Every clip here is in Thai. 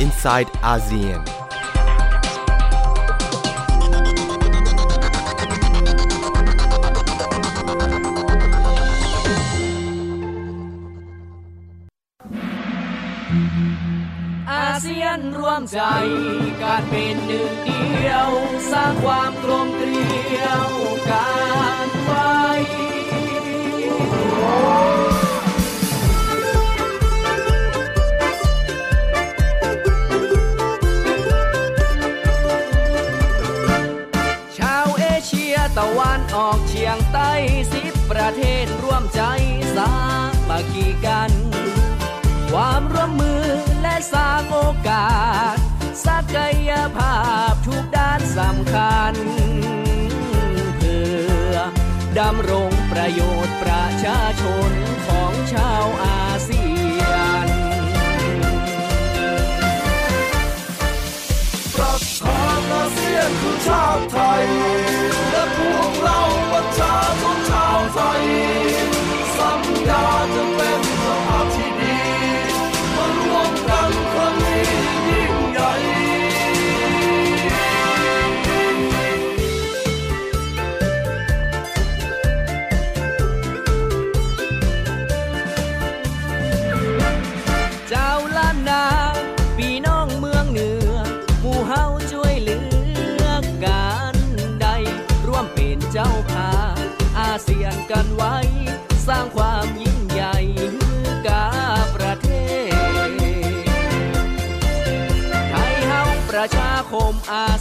inside ASEAN. อาเซียนร่วมใจการเป็นหนึ่งเดียว สร้างความกลมเกลียวกันไว้ ออกเฉียงใต้สิบประเทศร่วมใจสามัคคีกัน ความร่วมมือและสร้างโอกาสศักยภาพทุกด้านสำคัญ เพื่อดำรงประโยชน์ประชาชนของชาวอาเซียนประธานอาเซียนคือชาติไทยและพวก น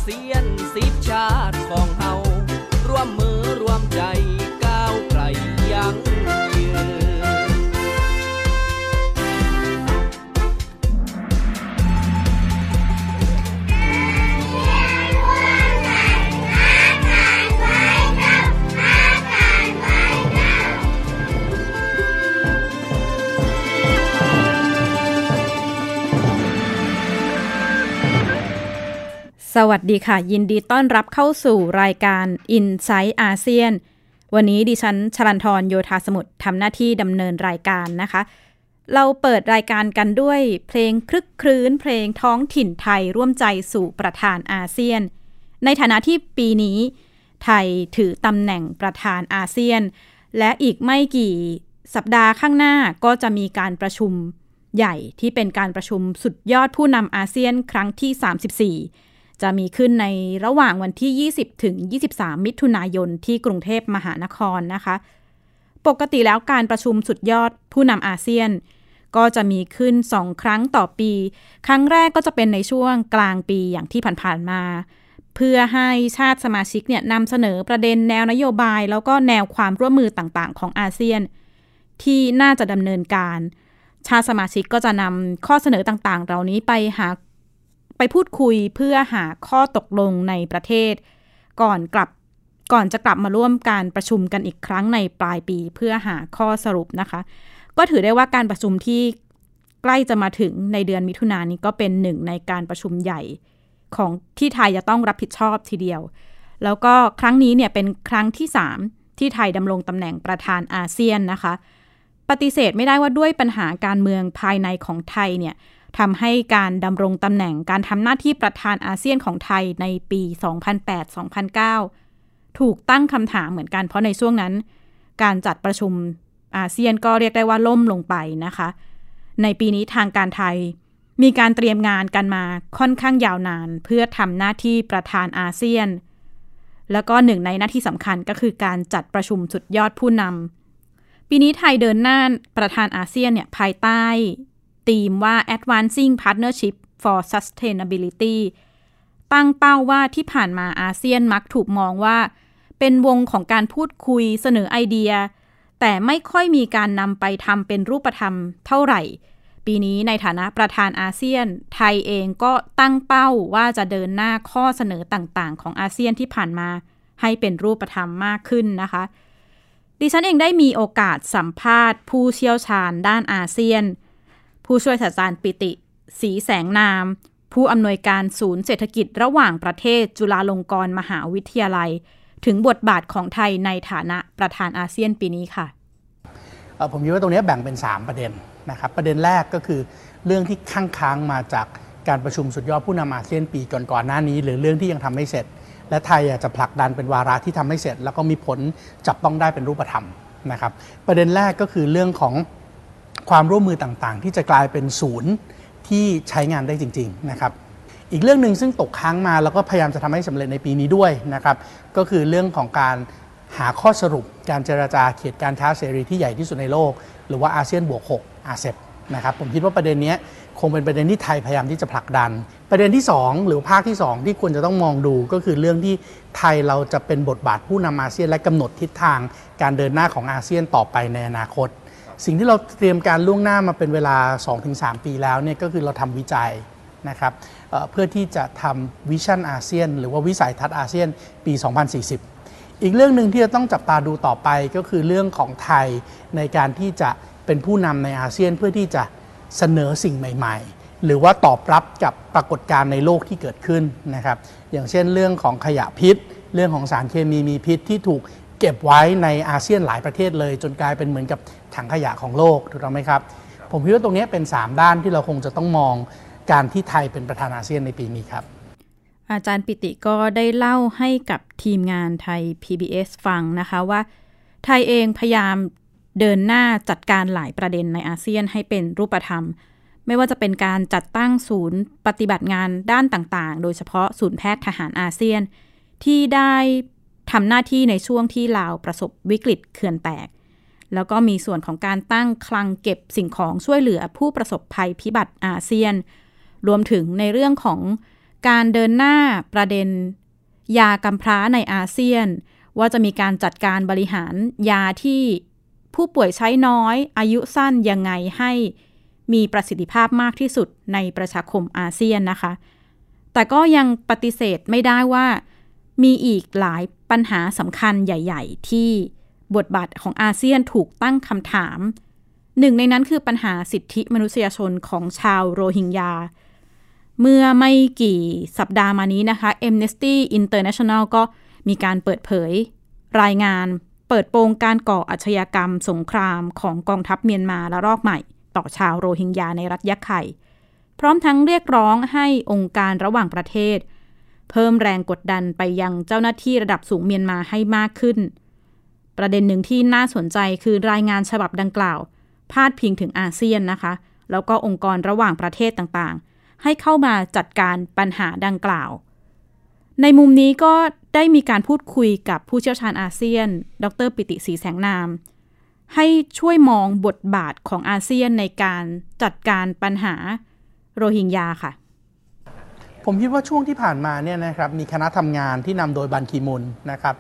เซียน สวัสดีค่ะ ยินดีต้อนรับเข้าสู่รายการ i n s i ซต์อาเซียน วันนี้ดิฉันชลันทรโยธาสมุทรทำหน้าที่ดำเนินรายการนะคะ เราเปิดรายการกันด้วยเพลงคลึกครื้น เพลงท้องถิ่นไทยร่วมใจสู่ประธานอาเซียน ในฐานะที่ปีนี้ ไทยถือตำแหน่งประธานอาเซียน และอีกไม่กี่สัปดาห์ข้างหน้าก็จะมีการประชุมใหญ่ที่เป็นการประชุมสุดยอดผู้นำอาเซียนครั้งที่ 34 จะมีขึ้นในระหว่างวันที่ 20 ถึง 23 มิถุนายนที่กรุงเทพมหานครนะคะ ปกติแล้วการประชุมสุดยอดผู้นำอาเซียน ก็จะมีขึ้น2ครั้งต่อปี ครั้งแรกก็จะเป็นในช่วงกลางปีอย่างที่ผ่านๆมา เพื่อให้ชาติสมาชิกเนี่ยนำเสนอประเด็นแนวนโยบาย แล้วก็แนวความร่วมมือต่างๆ ของอาเซียน ที่น่าจะดำเนินการ ชาติสมาชิกก็จะนำข้อเสนอต่างๆ เหล่านี้ไปหา ไปพูดคุยเพื่อหาข้อตกลงในประเทศ ก่อนกลับก่อนจะกลับมาร่วมการประชุมกันอีกครั้งในปลายปีเพื่อหาข้อสรุปนะคะ ก็ถือได้ว่าการประชุมที่ใกล้จะมาถึงในเดือนมิถุนายนนี้ก็เป็นหนึ่งในการประชุมใหญ่ของที่ไทยจะต้องรับผิดชอบทีเดียว แล้วก็ครั้งนี้เนี่ยเป็นครั้งที่ 3 ที่ไทยดำรงตำแหน่งประธานอาเซียนนะคะ ปฏิเสธไม่ได้ว่าด้วยปัญหาการเมืองภายในของไทยเนี่ย ทำให้การดำรงตำแหน่งการทำหน้าที่ประธานอาเซียนของไทยในปี 2008-2009 ถูกตั้งคำถามเหมือนกัน เพราะในช่วงนั้น การจัดประชุมอาเซียนก็เรียกได้ว่าล่มลงไปนะคะ ในปีนี้ทางการไทยมีการเตรียมงานกันมาค่อนข้างยาวนาน เพื่อทำหน้าที่ประธานอาเซียน แล้วก็หนึ่งในหน้าที่สำคัญก็คือการจัดประชุมสุดยอดผู้นำปีนี้ไทยเดินหน้าประธานอาเซียนเนี่ยภายใต้ ธีมว่า advancing partnership for sustainability ตั้งเป้าว่าที่ผ่านมาอาเซียนมักถูกมองว่า เป็นวงของการพูดคุยเสนอไอเดีย แต่ไม่ค่อยมีการนำไปทำเป็นรูปธรรมเท่าไหร่ ปีนี้ในฐานะประธานอาเซียน ไทยเองก็ตั้งเป้าว่าจะเดินหน้าข้อเสนอต่างๆ ของอาเซียนที่ผ่านมาให้เป็นรูปธรรมมากขึ้นนะคะ ดิฉันเองได้มีโอกาสสัมภาษณ์ผู้เชี่ยวชาญด้านอาเซียน ผู้ช่วยศาสตราจารย์ปิติ สีแสงนาม ผู้อำนวยการศูนย์เศรษฐกิจระหว่างประเทศจุฬาลงกรณ์มหาวิทยาลัย ถึงบทบาทของไทยในฐานะประธานอาเซียนปีนี้ค่ะผมคิดว่าตรงนี้แบ่งเป็น 3 ประเด็นนะครับประเด็นแรกก็คือเรื่องที่ค้างค้างมาจากการประชุมสุดยอดผู้นำอาเซียนปีก่อนๆหน้านี้ หรือเรื่องที่ยังทำไม่เสร็จ และไทยจะผลักดันเป็นวาระที่ทำให้เสร็จ แล้วก็มีผลจับต้องได้เป็นรูปธรรมนะครับ ประเด็นแรกก็คือเรื่องของ ความร่วมมือต่างๆ ที่จะกลายเป็นศูนย์ที่ใช้งานได้จริงๆนะครับอีกเรื่องหนึ่งซึ่งตกค้างมาแล้วก็พยายามจะทำให้สำเร็จในปีนี้ด้วยนะครับก็คือเรื่องของการหาข้อสรุปการเจราจาเขตการค้าเสรีที่ใหญ่ที่สุดในโลก หรือว่าอาเซียนบวก6อาเซบนะครับผมคิดว่าประเด็นนี้คงเป็นประเด็นที่ไทยพยายามที่จะผลักดัน ประเด็นที่ 2 หรือภาคที่ 2 ที่ควรจะต้องมองดูก็คือเรื่องที่ไทยเราจะเป็นบทบาทผู้นำอาเซียนและกำหนดทิศทาง การเดินหน้าของอาเซียนต่อไปในอนาคต สิ่งที่เราเตรียมการล่วงหน้ามาเป็นเวลา 2-3 ปีแล้วเนี่ยก็คือเราทำวิจัยนะครับเพื่อที่จะทำ vision อาเซียน หรือว่าวิสัยทัศน์อาเซียนปี 2040 อีกเรื่องหนึ่งที่จะต้องจับตาดูต่อไปก็คือเรื่องของไทยในการที่จะเป็นผู้นำในอาเซียนเพื่อที่จะเสนอสิ่งใหม่ ๆหรือว่าตอบรับกับปรากฏการณ์ในโลกที่เกิดขึ้นนะครับ อย่างเช่นเรื่องของขยะพิษ เรื่องของสารเคมีมีพิษที่ถูก เก็บไว้ในอาเซียนหลายประเทศเลย จนกลายเป็นเหมือนกับถังขยะของโลกถูกต้องไหมครับ ผมคิดว่าตรงนี้เป็น 3 ด้านที่เราคงจะต้องมองการที่ไทยเป็นประธานอาเซียนในปีนี้ครับ อาจารย์ปิติก็ได้เล่าให้กับทีมงานไทย PBS ฟังนะคะว่า ไทยเองพยายามเดินหน้าจัดการหลายประเด็นในอาเซียนให้เป็นรูปธรรม ไม่ว่าจะเป็นการจัดตั้งศูนย์ปฏิบัติงานด้านต่างๆ โดยเฉพาะศูนย์แพทย์ทหารอาเซียน ที่ได้ ทำหน้าที่ในช่วงที่ลาวประสบวิกฤตเขื่อนแตก แล้วก็มีส่วนของการตั้งคลังเก็บสิ่งของช่วยเหลือผู้ประสบภัยพิบัติอาเซียน รวมถึงในเรื่องของการเดินหน้าประเด็น ยากำพร้าในอาเซียน ว่าจะมีการจัดการบริหารยาที่ผู้ป่วยใช้น้อย อายุสั้นยังไงให้มีประสิทธิภาพมากที่สุดในประชาคมอาเซียนนะคะ แต่ก็ยังปฏิเสธไม่ได้ว่า มีอีกหลายปัญหาสำคัญใหญ่ ๆ ที่บทบาทของอาเซียนถูกตั้งคำถาม หนึ่งในนั้นคือปัญหาสิทธิมนุษยชนของชาวโรฮิงญา เมื่อไม่กี่สัปดาห์มานี้นะคะ Amnesty International ก็มีการเปิดเผย รายงานเปิดโปงการก่ออาชญากรรมสงครามของกองทัพเมียนมาและรอกใหม่ ต่อชาวโรฮิงญาในรัฐยะไข่ พร้อมทั้งเรียกร้องให้องค์การระหว่างประเทศ เพิ่มแรงกดดันไปยังเจ้าหน้าที่ระดับสูงเมียนมาให้มากขึ้น ประเด็นหนึ่งที่น่าสนใจคือรายงานฉบับดังกล่าว พาดพิงถึงอาเซียนนะคะ แล้วก็องค์กรระหว่างประเทศต่างๆ ให้เข้ามาจัดการปัญหาดังกล่าว ในมุมนี้ก็ได้มีการพูดคุยกับผู้เชี่ยวชาญอาเซียน ดร ปิติศรีแสงนาม ให้ช่วยมองบทบาทของอาเซียนในการจัดการปัญหาโรฮิงญาค่ะ ผมคิดว่าช่วงที่ผ่านมาเนี่ยนะครับมีคณะทำงานที่นำโดยบันคีมุนนะครับ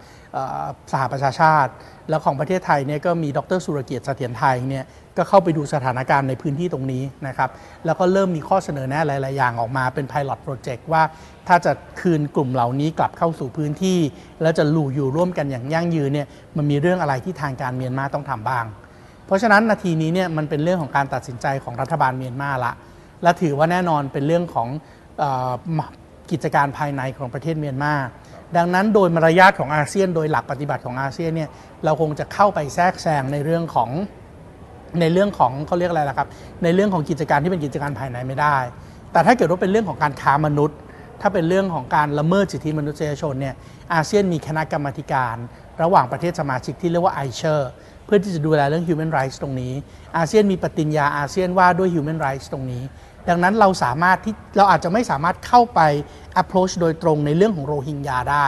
สหประชาชาติ แล้วของประเทศไทยเนี่ยก็มีดรสุรเกียรติเสถียรไทยเนี่ยก็เข้าไปดูสถานการณ์ในพื้นที่ตรงนี้นะครับแล้วก็เริ่มมีข้อเสนอแนะหลาย ๆ อย่างออกมาเป็น Pilot Project ว่าถ้าจะคืนกลุ่มเหล่านี้กลับเข้าสู่พื้นที่ แล้วจะลู่อยู่ร่วมกันอย่างยั่งยืนเนี่ยมันมีเรื่องอะไรที่ทางการเมียนมาต้องทำบ้าง เพราะฉะนั้นนาทีนี้เนี่ยมันเป็นเรื่องของการตัดสินใจของรัฐบาลเมียนมาละและถือว่าแน่นอนเป็นเรื่องของ กิจการภายในของประเทศเมียนมา ดังนั้นโดยมารยาทของอาเซียน โดยหลักปฏิบัติของอาเซียนเนี่ยเราคงจะเข้าไปแทรกแซงในเรื่องของในเรื่องของเขาเรียกอะไรล่ะครับ ในเรื่องของกิจการที่เป็นกิจการภายในไม่ได้ แต่ถ้าเกิดว่าเป็นเรื่องของการค้ามนุษย์ ถ้าเป็นเรื่องของการละเมิดสิทธิมนุษยชนเนี่ยอาเซียนมีคณะกรรมาการ ระหว่างประเทศสมาชิกที่เรียกว่าไอเชอร์เพื่อที่จะดูแลเรื่อง human rights ตรงนี้ อาเซียนมีปฏิญญาอาเซียนว่าด้วย human rights ตรงนี้ ดังนั้นเราสามารถที่เราอาจจะไม่สามารถเข้าไป approach โดยตรงในเรื่องของโรฮิงญาได้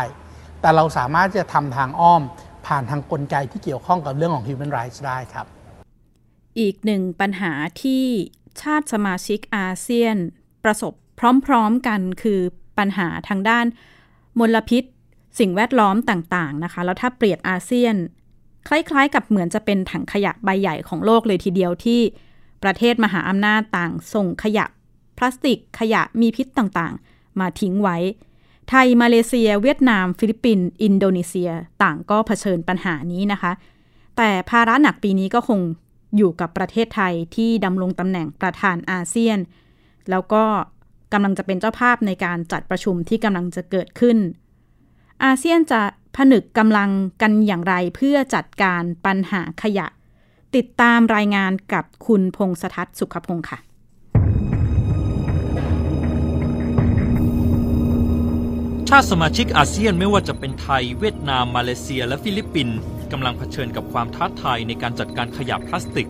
แต่เราสามารถจะทำทางอ้อมผ่านทางกลไกที่เกี่ยวข้องกับเรื่องของ human rights ได้ครับ อีกหนึ่งปัญหาที่ชาติสมาชิกอาเซียน ประสบพร้อมๆกันคือปัญหาทางด้านมลพิษ สิ่งแวดล้อมต่างๆนะคะ แล้วถ้าเปรียบอาเซียน คล้ายๆ กับเหมือนจะเป็นถังขยะใบใหญ่ของโลกเลยทีเดียวที่ ประเทศมหาอำนาจต่างส่งขยะพลาสติกขยะมีพิษต่างๆ มาทิ้งไว้ ไทย มาเลเซีย เวียดนาม ฟิลิปปินส์อินโดนีเซียต่างก็เผชิญปัญหานี้นะคะ แต่ภาระหนักปีนี้ก็คงอยู่กับประเทศไทยที่ดำรงตำแหน่งประธานอาเซียน แล้วก็กำลังจะเป็นเจ้าภาพในการจัดประชุมที่กำลังจะเกิดขึ้น อาเซียนจะผนึกกำลังกันอย่างไรเพื่อจัดการปัญหาขยะ ติดตามรายงานกับคุณพงษทัศน์สุขพงษ์ค่ะ ชาติสมาชิกอาเซียนไม่ว่าจะเป็นไทย เวียดนาม มาเลเซีย และฟิลิปปินส์กำลังเผชิญกับความท้าทายในการจัดการขยะพลาสติก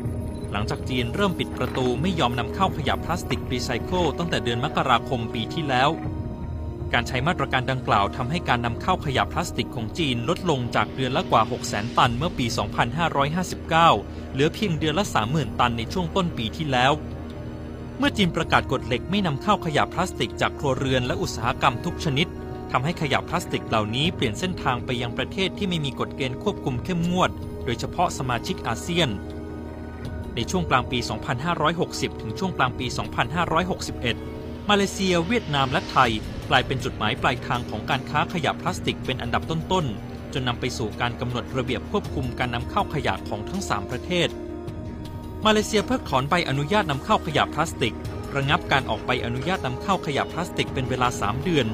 หลังจากจีนเริ่มปิดประตูไม่ยอมนำเข้าขยะพลาสติกรีไซเคิลตั้งแต่เดือนมกราคมปีที่แล้ว การใช้มาตรการดังกล่าวทำให้การนำเข้าขยะพลาสติกของจีนลดลงจากเดือนละกว่า6 0 0 0 0 0ตันเมื่อปี 2559 เหลือเพียงเดือนละ 30,000 ตันในช่วงต้นปีที่แล้ว เมื่อจีนประกาศกฎเหล็กไม่นำเข้าขยะพลาสติกจากครัวเรือนและอุตสาหกรรมทุกชนิดทำให้ขยะพลาสติกเหล่านี้เปลี่ยนเส้นทางไปยังประเทศที่ไม่มีกฎเกณฑ์ควบคุมเข้มงวด โดยเฉพาะสมาชิกอาเซียน ในช่วงกลางปี 2560 ถึงช่วงกลางปี 2561 มาเลเซีย เวียดนามและไทย กลายเป็นจุดหมายปลายทางของการค้าขยะพลาสติกเป็นอันดับต้นๆ จนนำไปสู่การกำหนดระเบียบควบคุมการนำเข้าขยะของทั้ง 3 ประเทศ มาเลเซียเพิกถอนใบอนุญาตนำเข้าขยะพลาสติก ระงับการออกใบอนุญาตนำเข้าขยะพลาสติกเป็นเวลา 3 เดือน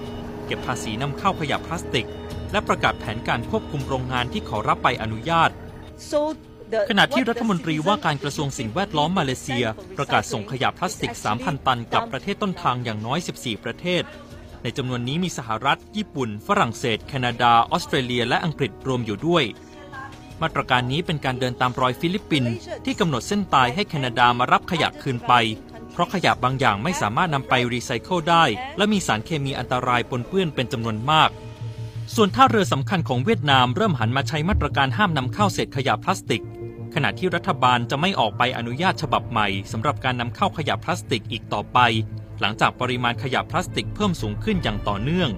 เก็บภาษีนำเข้าขยะพลาสติก และประกาศแผนการควบคุมโรงงานที่ขอรับใบอนุญาตขณะที่รัฐมนตรีว่าการกระทรวงสิ่งแวดล้อมมาเลเซีย ประกาศส่งขยะพลาสติก 3,000 ตันกลับประเทศต้นทางอย่างน้อย 14 ประเทศ ในจำนวนนี้มีสหรัฐ ญี่ปุ่น ฝรั่งเศส แคนาดา ออสเตรเลีย และอังกฤษรวมอยู่ด้วย มาตรการนี้เป็นการเดินตามรอยฟิลิปปินส์ที่กำหนดเส้นตายให้แคนาดามารับขยะคืนไป เพราะขยะบางอย่างไม่สามารถนำไปรีไซเคิลได้ และมีสารเคมีอันตรายปนเปื้อนเป็นจำนวนมากส่วนท่าเรือสำคัญของเวียดนามเริ่มหันมาใช้มาตรการห้ามนำเข้าเศษขยะพลาสติก ขณะที่รัฐบาลจะไม่ออกใบอนุญาตฉบับใหม่สำหรับการนำเข้าขยะพลาสติกอีกต่อไป หลังจากปริมาณขยะพลาสติกเพิ่มสูงขึ้นอย่างต่อเนื่อง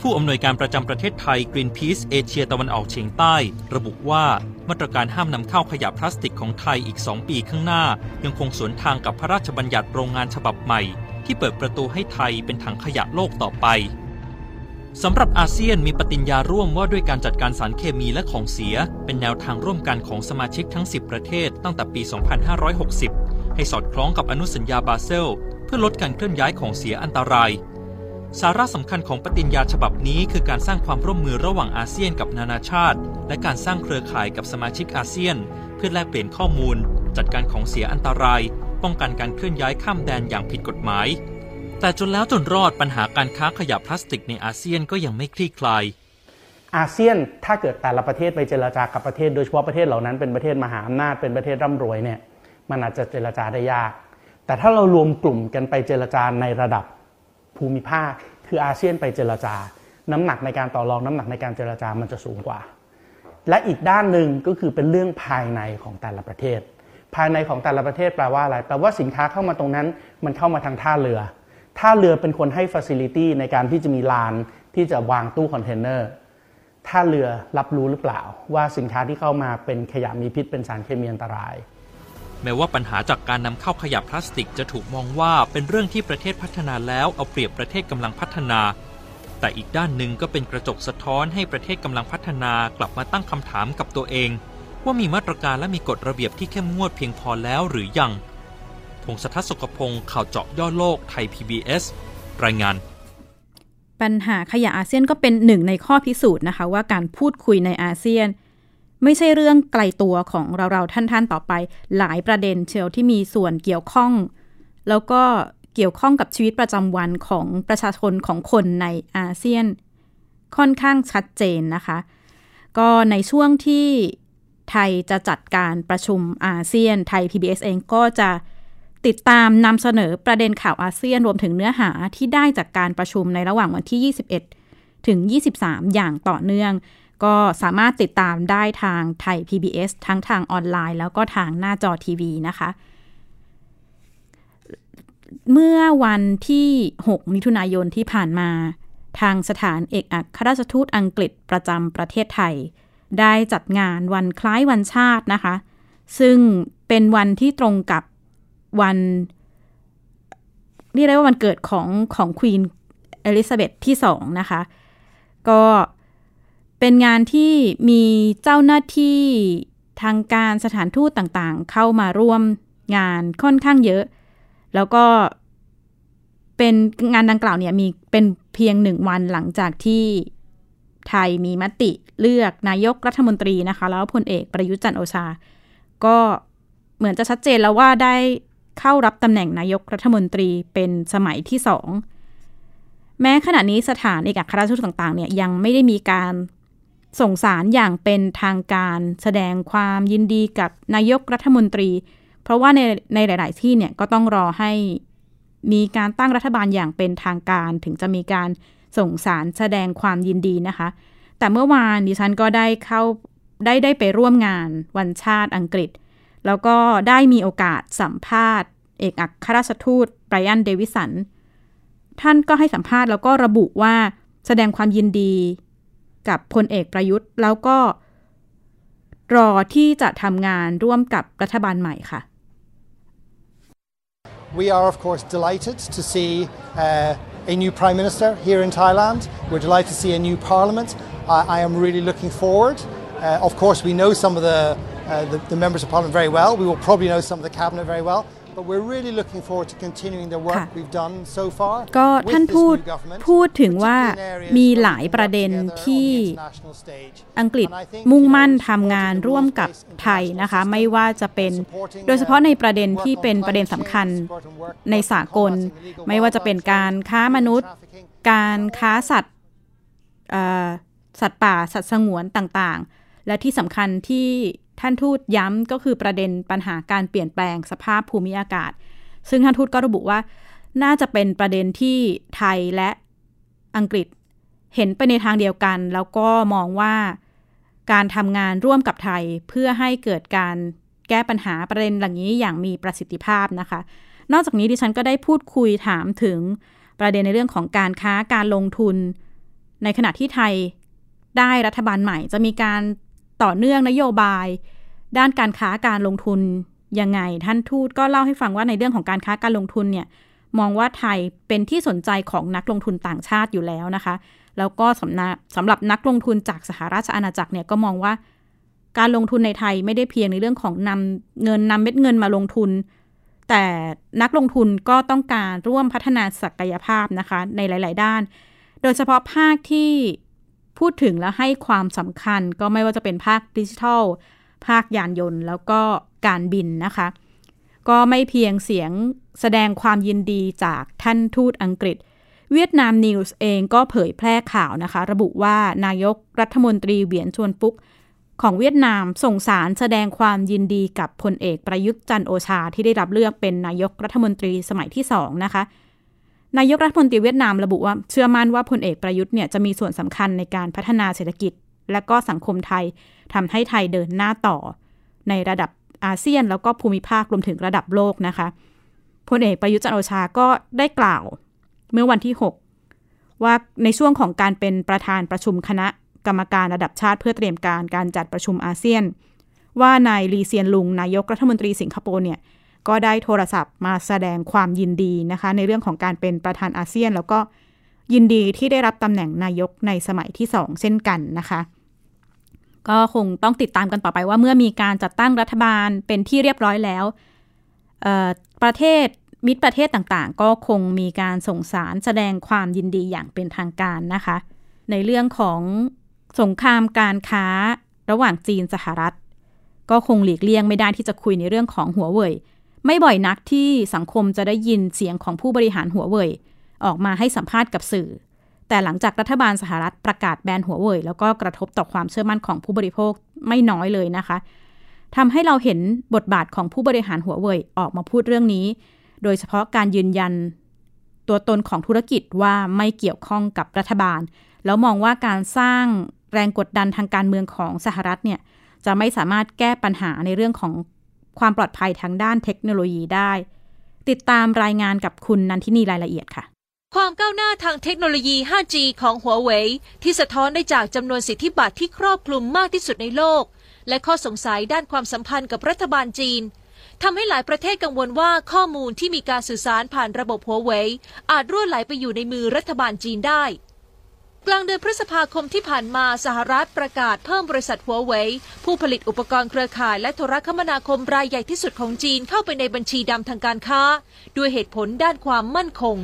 ผู้อำนวยการประจำประเทศไทย Greenpeace เอเชียตะวันออกเฉียงใต้ ระบุว่ามาตรการห้ามนำเข้าขยะพลาสติกของไทยอีก 2 ปีข้างหน้า ยังคงสวนทางกับพระราชบัญญัติโรงงานฉบับใหม่ ที่เปิดประตูให้ไทยเป็นถังขยะโลกต่อไปสำหรับอาเซียนมีปฏิญญาร่วมว่าด้วยการจัดการสารเคมีและของเสีย เป็นแนวทางร่วมกันของสมาชิกทั้ง 10 ประเทศตั้งแต่ปี 2560 ให้สอดคล้องกับอนุสัญญาบาเซล เพื่อลดการเคลื่อนย้ายของเสียอันตราย สาระสำคัญของปฏิญญาฉบับนี้คือการสร้างความร่วมมือระหว่างอาเซียนกับนานาชาติ และการสร้างเครือข่ายกับสมาชิกอาเซียน เพื่อแลกเปลี่ยนข้อมูล จัดการของเสียอันตราย ป้องกันการเคลื่อนย้ายข้ามแดนอย่างผิดกฎหมาย แต่จนแล้วจนรอดปัญหาการค้าขยะพลาสติกในอาเซียนก็ยังไม่คลี่คลายอาเซียนถ้าเกิดแต่ละประเทศไปเจรจากับประเทศโดยเฉพาะประเทศเหล่านั้นเป็นประเทศมหาอำนาจเป็นประเทศร่ำรวยเนี่ย มันอาจจะเจรจาได้ยาก แต่ถ้าเรารวมกลุ่มกันไปเจรจาในระดับภูมิภาค คืออาเซียนไปเจรจา น้ำหนักในการต่อรองน้ำหนักในการเจรจามันจะสูงกว่า และอีกด้านหนึ่งก็คือเป็นเรื่องภายในของแต่ละประเทศ ภายในของแต่ละประเทศแปลว่าอะไรแปลว่าสินค้าเข้ามาตรงนั้น มันเข้ามาทางท่าเรือท่าเรือเป็นคนให้ฟ a ซิลิตี้ในการที่จะมีลานที่จะวางตู้คอนเทนเนอร์ท่าเรือรับรู้หรือเปล่า ว่าสินค้าที่เข้ามาเป็นขยะมีพิษเป็นสารเคมีอันตราย แม้ว่าปัญหาจากการนำเข้าขยะพลาสติกจะถูกมองว่าเป็นเรื่องที่ประเทศพัฒนาแล้วเอาเปรียบประเทศกำลังพัฒนา แต่อีกด้านหนึ่งก็เป็นกระจกสะท้อนให้ประเทศกำลังพัฒนากลับมาตั้งคำถามกับตัวเอง ว่ามีมาตรการและมีกฎระเบียบที่เข้มงวดเพียงพอแล้วหรือยังพงศธรสุขพงศ์ข่าวเจาะย่อโลกไทย PBS รายงานปัญหาขยะอาเซียนก็เป็นหนึ่งในข้อพิสูจน์นะคะว่าการพูดคุยในอาเซียน ไม่ใช่เรื่องไกลตัวของเราๆท่านๆต่อไป หลายประเด็นเชียวที่มีส่วนเกี่ยวข้อง แล้วก็เกี่ยวข้องกับชีวิตประจำวันของประชาชนของคนในอาเซียน ค่อนข้างชัดเจนนะคะ ก็ในช่วงที่ไทยจะจัดการประชุมอาเซียน ไทย PBS เองก็จะติดตามนำเสนอประเด็นข่าวอาเซียนรวมถึงเนื้อหาที่ได้จากการประชุมในระหว่างวันที่ 21 ถึง 23 อย่างต่อเนื่อง ก็สามารถติดตามได้ทางไทย PBS ทั้งทางออนไลน์ แล้วก็ทางหน้าจอทีวีนะคะ เมื่อวันที่ 6 มิถุนายนที่ผ่านมา ทางสถานเอกอัครราชทูตอังกฤษประจำประเทศไทย ได้จัดงานวันคล้ายวันชาตินะคะ ซึ่งเป็นวันที่ตรงกับวันเรียกได้ว่าวันเกิดของของควีนเอลิซาเบธที่สองนะคะ ก็ เป็นงานที่มีเจ้าหน้าที่ทางการสถานทูตต่างๆ เข้ามาร่วมงานค่อนข้างเยอะ แล้วก็เป็นงานดังกล่าวเนี่ยมีเป็นเพียงหนึ่งวันหลังจากที่ไทยมีมติเลือกนายกรัฐมนตรีนะคะ แล้วพลเอกประยุทธ์จันทร์โอชา ก็เหมือนจะชัดเจนแล้วว่าได้เข้ารับตำแหน่งนายกรัฐมนตรีเป็นสมัยที่สองแม้ขณะนี้สถานเอกอัครราชทูตต่างๆเนี่ยยังไม่ได้มีการ ส่งสารอย่างเป็นทางการแสดงความยินดีกับนายกรัฐมนตรี เพราะว่าในในหลาย ๆ ที่เนี่ยก็ต้องรอให้มีการตั้งรัฐบาลอย่างเป็นทางการ ถึงจะมีการส่งสารแสดงความยินดีนะคะ แต่เมื่อวานดิฉันก็ได้เข้าได้ได้ไปร่วมงานวันชาติอังกฤษ แล้วก็ได้มีโอกาสสัมภาษณ์ เอกอัครราชทูตไบรอันเดวิสันท่านก็ให้สัมภาษณ์แล้วก็ระบุว่าแสดงความยินดี กับพลเอกประยุทธ์ แล้วก็รอที่จะทำงานร่วมกับรัฐบาลใหม่ค่ะ We are, of course, delighted to see uh, a new Prime Minister here in Thailand. We're delighted to see a new Parliament. I, I am really looking forward. Uh, of course, we know some of the, uh, the, the, members of Parliament very well. We will probably know some of the Cabinet very well. But we're really looking forward to continuing the work ค่ะ we've done so far ก็ with ท่าน this พูด new government, พูดถึงว่า particularly in areas มี where we หลาย can ประ work เด็น together on ที่ the international stage. อังกฤษ And I think, มุ่ง you know, มั่น supporting ทำงาน the ร่วมกับ rules-based ไทย international นะคะ system, ไม่ว่าจะเป็น supporting, โดยเฉพาะในประเด็นที่เป็นประเด็นสำคัญ work on climate change, support and work ใน on สากล combating illegal ไม่ว่าจะเป็นการค้ามนุษย์ trafficking. การค้าสัตว์เอ่อสัตว์ป่าสัตว์สงวนต่างๆ และที่สำคัญที่ ท่านทูตย้ำก็คือประเด็นปัญหาการเปลี่ยนแปลงสภาพภูมิอากาศ ซึ่งท่านทูตก็ระบุว่า น่าจะเป็นประเด็นที่ไทยและอังกฤษ เห็นไปในทางเดียวกัน แล้วก็มองว่าการทำงานร่วมกับไทยเพื่อให้เกิดการแก้ปัญหาประเด็นเหล่านี้อย่างมีประสิทธิภาพนะคะ นอกจากนี้ดิฉันก็ได้พูดคุยถามถึงประเด็นในเรื่องของการค้าการลงทุน ในขณะที่ไทยได้รัฐบาลใหม่จะมีการ ต่อเนื่องนโยบาย ด้านการค้าการลงทุนยังไง ท่านทูตก็เล่าให้ฟังว่าในเรื่องของการค้าการลงทุนเนี่ยมองว่าไทยเป็นที่สนใจของนักลงทุนต่างชาติอยู่แล้วนะคะ แล้วก็สำนักสำหรับนักลงทุนจากสหราชอาณาจักรเนี่ยก็มองว่าการลงทุนในไทยไม่ได้เพียงในเรื่องของนำเงินนำเม็ดเงินมาลงทุน แต่นักลงทุนก็ต้องการร่วมพัฒนาศักยภาพนะคะในหลาย ๆ ด้าน โดยเฉพาะภาคที่ พูดถึงและให้ความสำคัญก็ไม่ว่าจะเป็นภาคดิจิทัล ภาคยานยนต์ แล้วก็การบินนะคะ ก็ไม่เพียงเสียงแสดงความยินดีจากท่านทูตอังกฤษ เวียดนามนิวส์เองก็เผยแพร่ข่าวนะคะ ระบุว่านายกรัฐมนตรีเหวียนชวนฟุกของเวียดนามส่งสารแสดงความยินดีกับพลเอกประยุทธ์จันโอชาที่ได้รับเลือกเป็นนายกรัฐมนตรีสมัยที่สองนะคะ นายกรัฐมนตรีเวียดนามระบุว่าเชื่อมั่นว่าพลเอกประยุทธ์เนี่ยจะมีส่วนสำคัญในการพัฒนาเศรษฐกิจ และก็สังคมไทยทำให้ไทยเดินหน้าต่อ ในระดับอาเซียน แล้วก็ภูมิภาครวมถึงระดับโลกนะคะพลเอกประยุทธ์จันโอชาก็ได้กล่าว เมื่อวันที่ 6 ว่าในช่วงของการเป็นประธานประชุมคณะกรรมการระดับชาติเพื่อเตรียมการการจัดประชุมอาเซียน ว่านายลีเซียนลุง นายกรัฐมนตรีสิงคโปร์เนี่ย ก็ได้โทรศัพท์มาแสดงความยินดีนะคะ ในเรื่องของการเป็นประธานอาเซียน แล้วก็ยินดีที่ได้รับตำแหน่งนายกในสมัยที่สองเช่นกันนะคะ ก็คงต้องติดตามกันต่อไปว่าเมื่อมีการจัดตั้งรัฐบาลเป็นที่เรียบร้อยแล้วประเทศมิตรประเทศต่างๆ ก็คงมีการส่งสารแสดงความยินดีอย่างเป็นทางการนะคะ ในเรื่องของสงครามการค้าระหว่างจีนสหรัฐ ก็คงหลีกเลี่ยงไม่ได้ที่จะคุยในเรื่องของหัวเว่ย ไม่บ่อยนักที่สังคมจะได้ยินเสียงของผู้บริหารหัวเว่ยออกมาให้สัมภาษณ์กับสื่อ แต่หลังจากรัฐบาลสหรัฐประกาศแบนหัวเว่ยแล้วก็กระทบต่อความเชื่อมั่นของผู้บริโภคไม่น้อยเลยนะคะทำให้เราเห็นบทบาทของผู้บริหารหัวเว่ยออกมาพูดเรื่องนี้ โดยเฉพาะการยืนยัน ตัวตนของธุรกิจว่าไม่เกี่ยวข้องกับรัฐบาล แล้วมองว่าการสร้างแรงกดดันทางการเมืองของสหรัฐเนี่ยจะไม่สามารถแก้ปัญหาในเรื่องของ ความปลอดภัยทางด้านเทคโนโลยีได้ ติดตามรายงานกับคุณนันทินีรายละเอียดค่ะ ความก้าวหน้าทางเทคโนโลยี 5G ของหัวเว่ยที่สะท้อนได้จากจำนวนสิทธิบัตรที่ครอบคลุมมากที่สุดในโลก และข้อสงสัยด้านความสัมพันธ์กับรัฐบาลจีนทำให้หลายประเทศกังวลว่าข้อมูลที่มีการสื่อสารผ่านระบบหัวเว่ยอาจรั่วไหลไปอยู่ในมือรัฐบาลจีนได้ กลางเดือนพฤษภาคมที่ผ่านมาสหรัฐประกาศเพิ่มบริษัทหัวเว่ยผู้ผลิตอุปกรณ์เครือข่ายและโทรคมนาคมรายใหญ่ที่สุดของจีนเข้าไปในบัญชีดำทางการค้า ด้วยเหตุผลด้านความมั่นคง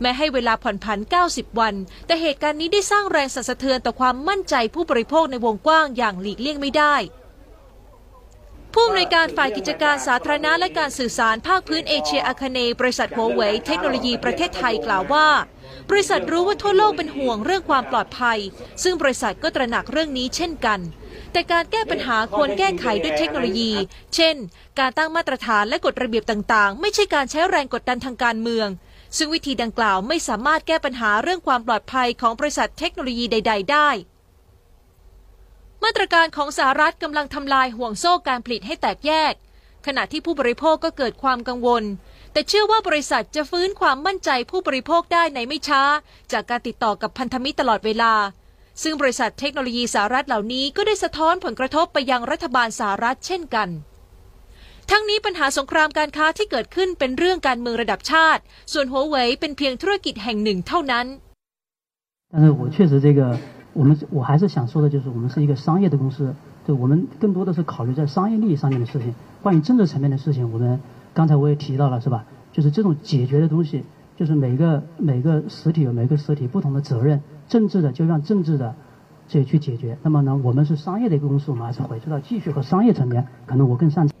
แม้ให้เวลาผ่อนผัน 90 วัน แต่เหตุการณ์นี้ได้สร้างแรงสั่นสะเทือนต่อความมั่นใจผู้บริโภคในวงกว้างอย่างหลีกเลี่ยงไม่ได้ผู้อำนวยการฝ่ายกิจการสาธารณะและการสื่อสารภาคพื้นเอเชียอาคเนย์บริษัทหัวเว่ยเทคโนโลยีประเทศไทยกล่าวว่า บริษัทรู้ว่าทั่วโลกเป็นห่วงเรื่องความปลอดภัย ซึ่งบริษัทก็ตระหนักเรื่องนี้เช่นกัน แต่การแก้ปัญหาควรแก้ไขด้วยเทคโนโลยี เช่น การตั้งมาตรฐานและกฎระเบียบต่างๆ ไม่ใช่การใช้แรงกดดันทางการเมือง ซึ่งวิธีดังกล่าวไม่สามารถแก้ปัญหาเรื่องความปลอดภัยของบริษัทเทคโนโลยีใด ๆ ได้มาตรการของสหรัฐกำลังทำลายห่วงโซ่การผลิตให้แตกแยก ขณะที่ผู้บริโภคก็เกิดความกังวล แต่เชื่อว่าบริษัทจะฟื้นความมั่นใจผู้บริโภคได้ในไม่ช้า จากการติดต่อกับพันธมิตรตลอดเวลา ซึ่งบริษัทเทคโนโลยีสหรัฐเหล่านี้ก็ได้สะท้อนผลกระทบไปยังรัฐบาลสหรัฐเช่นกัน ทั้งนี้ปัญหาสงครามการค้าที่เกิดขึ้นเป็นเรื่องการเมืองระดับชาติ ส่วนหัวเว่ยเป็นเพียงธุรกิจแห่งหนึ่งเท่านั้น 但是我确实这个，我们我还是想说的，就是我们是一个商业的公司，对我们更多的是考虑在商业利益上面的事情。关于政治层面的事情，我们 刚才我也提到了，是吧？就是这种解决的东西，就是每个每个实体有每个实体不同的责任，政治的就让政治的这去解决。那么呢，我们是商业的一个公司，我们还是回归到继续和商业层面，可能我更擅长。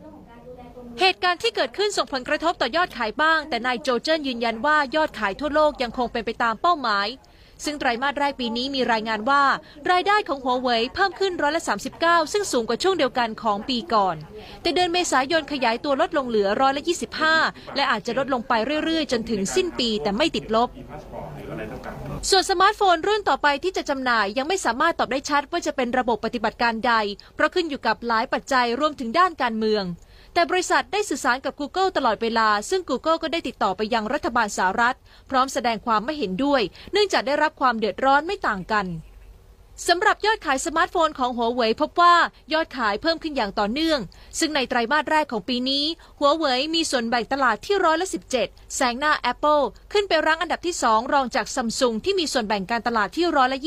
เหตุการณ์ที่เกิดขึ้นส่งผลกระทบต่อยอดขายบ้าง แต่นายโจเจนยืนยันว่ายอดขายทั่วโลกยังคงเป็นไปตามเป้าหมาย ซึ่งไตรมาสแรกปีนี้มีรายงานว่า รายได้ของหัวเว่ยเพิ่มขึ้นร้อยละ 39 ซึ่งสูงกว่าช่วงเดียวกันของปีก่อน แต่เดือนเมษายนขยายตัวลดลงเหลือร้อยละ 25 และอาจจะลดลงไปเรื่อยๆ จนถึงสิ้นปีแต่ไม่ติดลบ ส่วนสมาร์ทโฟนรุ่นต่อไปที่จะจำหน่ายยังไม่สามารถตอบได้ชัดว่าจะเป็นระบบปฏิบัติการใด เพราะขึ้นอยู่กับหลายปัจจัยรวมถึงด้านการเมือง แต่บริษัทได้สื่อสารกับ Google ตลอดเวลา ซึ่ง Google ก็ได้ติดต่อไปยังรัฐบาลสหรัฐ พร้อมแสดงความไม่เห็นด้วย เนื่องจากได้รับความเดือดร้อนไม่ต่างกันสำหรับยอดขายสมาร์ทโฟนของหัวเว่ยพบว่ายอดขายเพิ่มขึ้นอย่างต่อเนื่อง ซึ่งในไตรมาสแรกของปีนี้หัวเว่ยมีส่วนแบ่งตลาดที่ร้อยละ17 แซงหน้า Apple ขึ้นไปรั้งอันดับที่ 2 รองจากซัมซุงที่มีส่วนแบ่งการตลาดที่ร้อยละ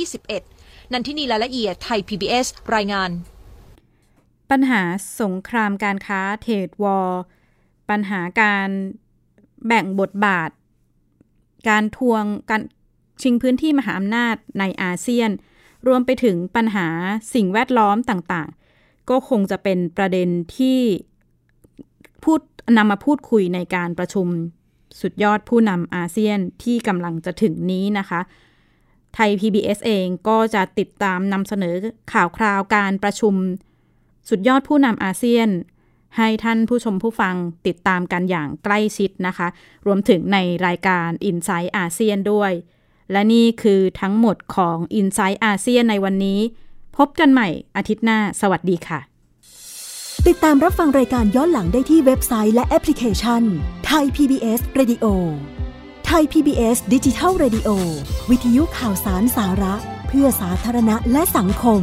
21 นันทินีรายละเอียดไทย PBS รายงาน ปัญหาสงครามการค้าเทรดวอร์ปัญหาการแบ่งบทบาท การทวงการชิงพื้นที่มหาอำนาจในอาเซียน รวมไปถึงปัญหาสิ่งแวดล้อมต่างๆ ก็คงจะเป็นประเด็นที่พูดนำมาพูดคุยในการประชุมสุดยอดผู้นำอาเซียนที่กำลังจะถึงนี้นะคะ ไทย PBS เองก็จะติดตามนำเสนอข่าวคราวการประชุม สุดยอดผู้นำอาเซียน ให้ท่านผู้ชมผู้ฟังติดตามกันอย่างใกล้ชิดนะคะ รวมถึงในรายการ Insight อาเซียนด้วย และนี่คือทั้งหมดของ Insight อาเซียนในวันนี้ พบกันใหม่อาทิตย์หน้า สวัสดีค่ะ ติดตามรับฟังรายการย้อนหลังได้ที่เว็บไซต์และแอปพลิเคชันไทย PBS Radio ไทย PBS ดิจิทัล Radio วิทยุข่าวสารสาระ เพื่อสาธารณะและสังคม